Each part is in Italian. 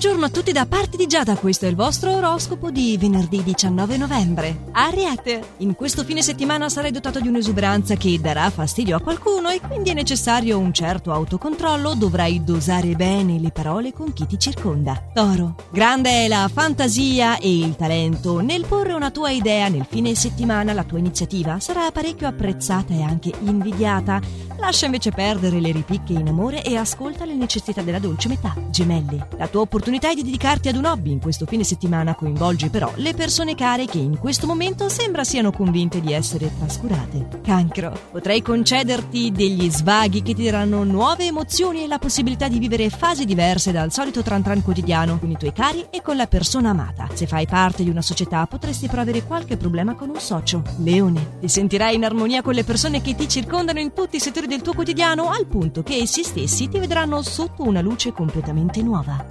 Buongiorno a tutti da parte di Giada, questo è il vostro oroscopo di venerdì 19 novembre. Ariete, in questo fine settimana sarai dotato di un'esuberanza che darà fastidio a qualcuno e quindi è necessario un certo autocontrollo, dovrai dosare bene le parole con chi ti circonda. Toro, grande è la fantasia e il talento nel porre una tua idea nel fine settimana, la tua iniziativa sarà parecchio apprezzata e anche invidiata. Lascia invece perdere le ripicche in amore e ascolta le necessità della dolce metà. Gemelli, la tua opportunità è di dedicarti ad un hobby in questo fine settimana, coinvolgi però le persone care che in questo momento sembra siano convinte di essere trascurate. Cancro, potrai concederti degli svaghi che ti daranno nuove emozioni e la possibilità di vivere fasi diverse dal solito tran tran quotidiano con i tuoi cari e con la persona amata. Se fai parte di una società potresti però avere qualche problema con un socio. Leone, ti sentirai in armonia con le persone che ti circondano in tutti i settori del tuo quotidiano al punto che essi stessi ti vedranno sotto una luce completamente nuova.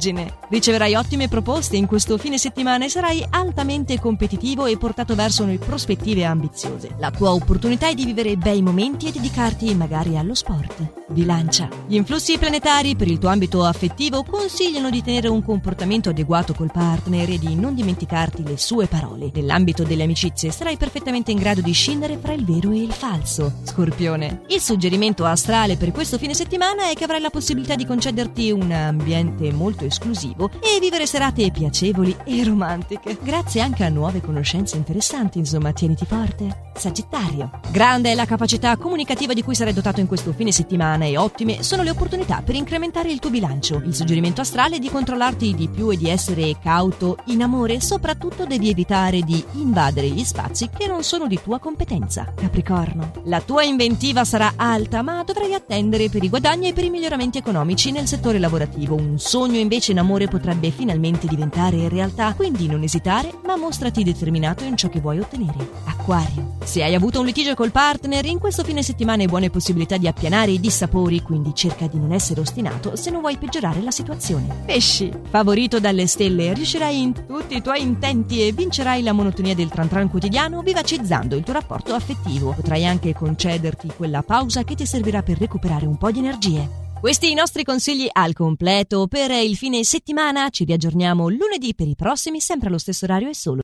Vergine. Riceverai ottime proposte in questo fine settimana e sarai altamente competitivo e portato verso prospettive ambiziose. La tua opportunità è di vivere bei momenti e dedicarti magari allo sport. Bilancia. Gli influssi planetari per il tuo ambito affettivo consigliano di tenere un comportamento adeguato col partner e di non dimenticarti le sue parole. Nell'ambito delle amicizie sarai perfettamente in grado di scindere fra il vero e il falso. Scorpione. Il suggerimento astrale per questo fine settimana è che avrai la possibilità di concederti un ambiente molto esclusivo e vivere serate piacevoli e romantiche. Grazie anche a nuove conoscenze interessanti, insomma, tieniti forte. Sagittario. Grande è la capacità comunicativa di cui sarai dotato in questo fine settimana e ottime sono le opportunità per incrementare il tuo bilancio. Il suggerimento astrale è di controllarti di più e di essere cauto in amore, soprattutto devi evitare di invadere gli spazi che non sono di tua competenza. Capricorno. La tua inventiva sarà alta, ma dovrai attendere per i guadagni e per i miglioramenti economici nel settore lavorativo. Un sogno invece in amore potrebbe finalmente diventare realtà, quindi non esitare, ma mostrati determinato in ciò che vuoi ottenere. Acquario. Se hai avuto un litigio col partner, in questo fine settimana hai buone possibilità di appianare i dissapori, quindi cerca di non essere ostinato se non vuoi peggiorare la situazione. Pesci. Favorito dalle stelle, riuscirai in tutti i tuoi intenti e vincerai la monotonia del tran tran quotidiano vivacizzando il tuo rapporto affettivo. Potrai anche concederti quella pausa che ti servirà per recuperare un po' di energie. Questi i nostri consigli al completo per il fine settimana. Ci riaggiorniamo lunedì per i prossimi, sempre allo stesso orario e solo.